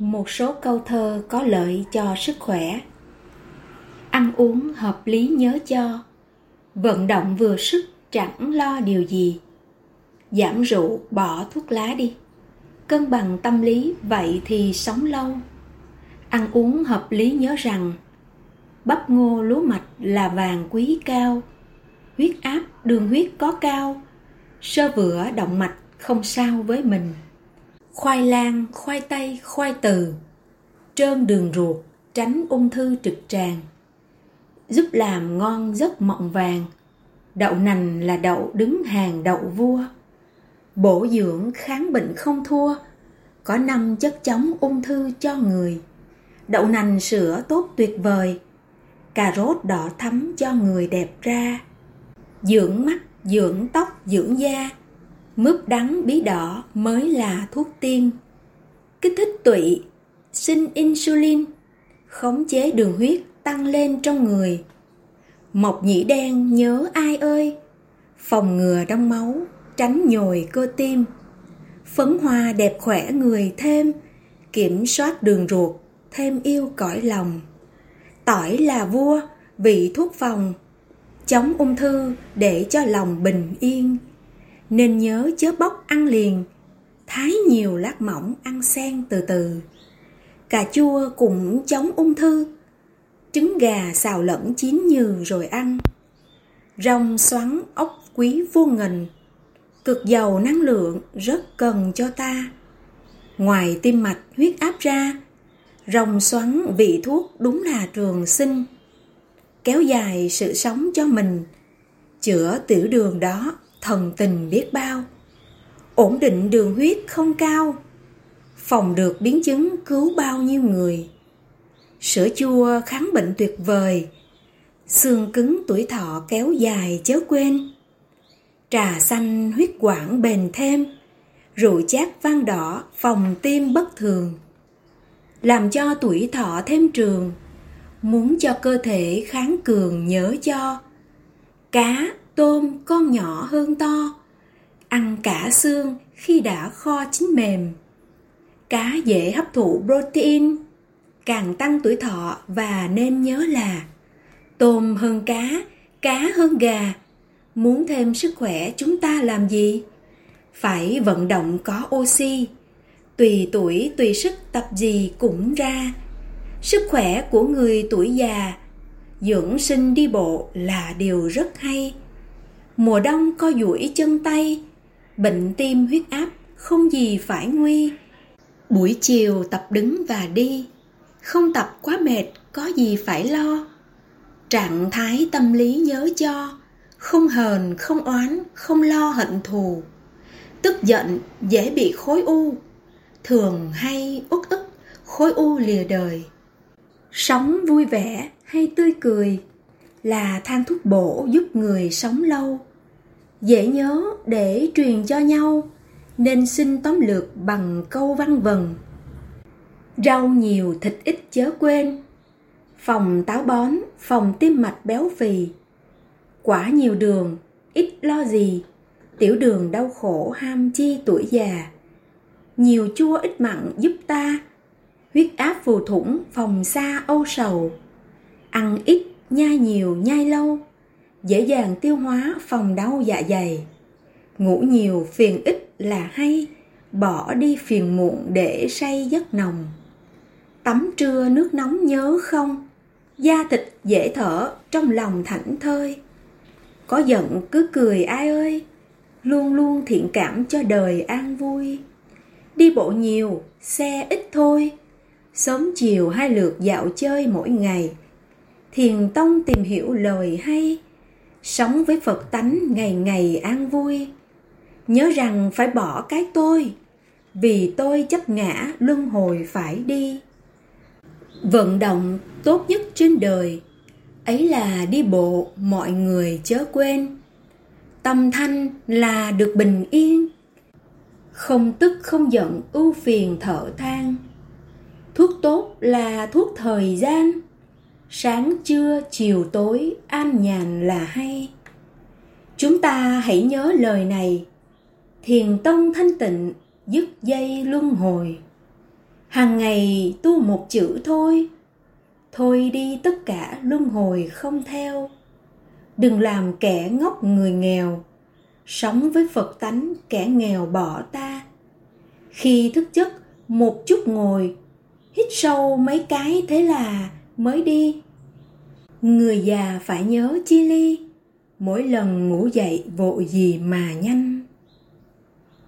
một số câu thơ có lợi cho sức khỏe. Ăn uống hợp lý nhớ cho. Vận động vừa sức chẳng lo điều gì. Giảm rượu, bỏ thuốc lá đi. Cân bằng tâm lý, vậy thì sống lâu. Ăn uống hợp lý nhớ rằng, bắp ngô lúa mạch là vàng quý cao. Huyết áp, đường huyết có cao. Sơ vữa động mạch không sao với mình khoai lang, khoai tây, khoai từ. Trơn đường ruột, tránh ung thư trực tràng. Giúp làm ngon giấc mộng vàng. Đậu nành là đậu đứng hàng đậu vua. Bổ dưỡng kháng bệnh không thua. Có năm chất chống ung thư cho người. Đậu nành sữa tốt tuyệt vời. Cà rốt đỏ thắm cho người đẹp ra. Dưỡng mắt, dưỡng tóc, dưỡng da mướp đắng bí đỏ mới là thuốc tiên. Kích thích tụy, sinh insulin, khống chế đường huyết tăng lên trong người. Mộc nhĩ đen nhớ ai ơi? Phòng ngừa đông máu, tránh nhồi cơ tim. Phấn hoa đẹp khỏe người thêm, kiểm soát đường ruột, thêm yêu cõi lòng. Tỏi là vua, vị thuốc phòng. Chống ung thư để cho lòng bình yên nên nhớ chớ bóc ăn liền. Thái nhiều lát mỏng ăn xen từ từ. Cà chua cũng chống ung thư. Trứng gà xào lẫn chín nhừ rồi ăn. Rong xoắn ốc quý vô ngần. Cực giàu năng lượng rất cần cho ta. Ngoài tim mạch huyết áp ra rồng xoắn vị thuốc đúng là trường sinh. Kéo dài sự sống cho mình. Chữa tiểu đường đó thần tình biết bao. Ổn định đường huyết không cao, phòng được biến chứng cứu bao nhiêu người. Sữa chua kháng bệnh tuyệt vời, xương cứng tuổi thọ kéo dài chớ quên. Trà xanh huyết quản bền thêm, rượu chát vang đỏ phòng tim bất thường. Làm cho tuổi thọ thêm trường, muốn cho cơ thể kháng cường nhớ cho. Cá tôm con nhỏ hơn to, ăn cả xương khi đã kho chín mềm. Cá dễ hấp thụ protein, càng tăng tuổi thọ và nên nhớ là tôm hơn cá cá hơn gà. Muốn thêm sức khỏe chúng ta làm gì? Phải vận động có oxy, tùy tuổi, tùy sức tập gì cũng ra. Sức khỏe của người tuổi già, dưỡng sinh đi bộ là điều rất hay mùa đông co duỗi chân tay, bệnh tim huyết áp không gì phải nguy. Buổi chiều tập đứng và đi, không tập quá mệt có gì phải lo. Trạng thái tâm lý nhớ cho, không hờn, không oán, không lo hận thù. Tức giận, dễ bị khối u. Thường hay uất ức, khối u lìa đời. Sống vui vẻ hay tươi cười là thang thuốc bổ giúp người sống lâu dễ nhớ để truyền cho nhau, nên xin tóm lược bằng câu văn vần. Rau nhiều thịt ít chớ quên, phòng táo bón, phòng tim mạch béo phì. Quả nhiều đường, ít lo gì, tiểu đường đau khổ ham chi tuổi già. Nhiều chua ít mặn giúp ta, huyết áp phù thủng phòng xa âu sầu. Ăn ít, nhai nhiều, nhai lâu dễ dàng tiêu hóa, phòng đau dạ dày. Ngủ nhiều, phiền ít là hay, bỏ đi phiền muộn để say giấc nồng. Tắm trưa nước nóng nhớ không? Da thịt dễ thở, trong lòng thảnh thơi. Có giận cứ cười ai ơi, luôn luôn thiện cảm cho đời an vui. Đi bộ nhiều, xe ít thôi. Sớm chiều hai lượt dạo chơi mỗi ngày. Thiền tông tìm hiểu lời hay sống với phật tánh ngày ngày an vui. Nhớ rằng phải bỏ cái tôi, vì tôi chấp ngã luân hồi phải đi. Vận động tốt nhất trên đời, ấy là đi bộ mọi người chớ quên. Tâm thanh là được bình yên, không tức không giận ưu phiền thở than. Thuốc tốt là thuốc thời gian sáng trưa, chiều tối, an nhàn là hay. Chúng ta hãy nhớ lời này. Thiền tông thanh tịnh, dứt dây luân hồi. Hàng ngày tu một chữ thôi. Thôi đi tất cả luân hồi không theo. Đừng làm kẻ ngốc người nghèo. Sống với phật tánh, kẻ nghèo bỏ ta. Khi thức giấc, một chút ngồi. Hít sâu mấy cái thế là mới đi. Người già phải nhớ chi ly, mỗi lần ngủ dậy vội gì mà nhanh.